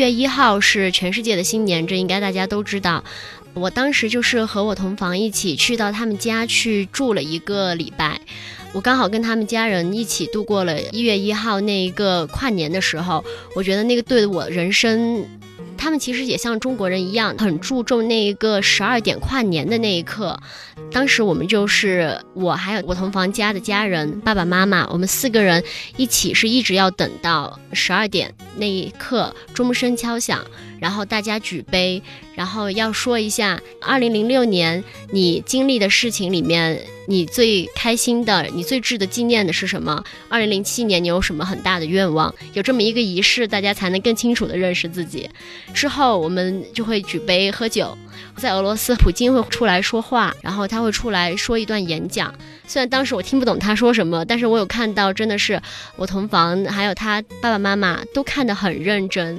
月一号是全世界的新年，这应该大家都知道。我当时就是和我同房一起去到他们家去住了一个礼拜，我刚好跟他们家人一起度过了一月一号那一个跨年的时候，我觉得那个对我人生。他们其实也像中国人一样，很注重那一个十二点跨年的那一刻。当时我们就是我还有我同房家的家人，爸爸妈妈，我们四个人一起是一直要等到十二点那一刻，钟声敲响，然后大家举杯，然后要说一下二零零六年你经历的事情里面。你最开心的，你最值得纪念的是什么？二零零七年你有什么很大的愿望？有这么一个仪式，大家才能更清楚的认识自己。之后我们就会举杯喝酒。在俄罗斯，普京会出来说话，然后他会出来说一段演讲。虽然当时我听不懂他说什么，但是我有看到，真的是我同房还有他爸爸妈妈都看得很认真。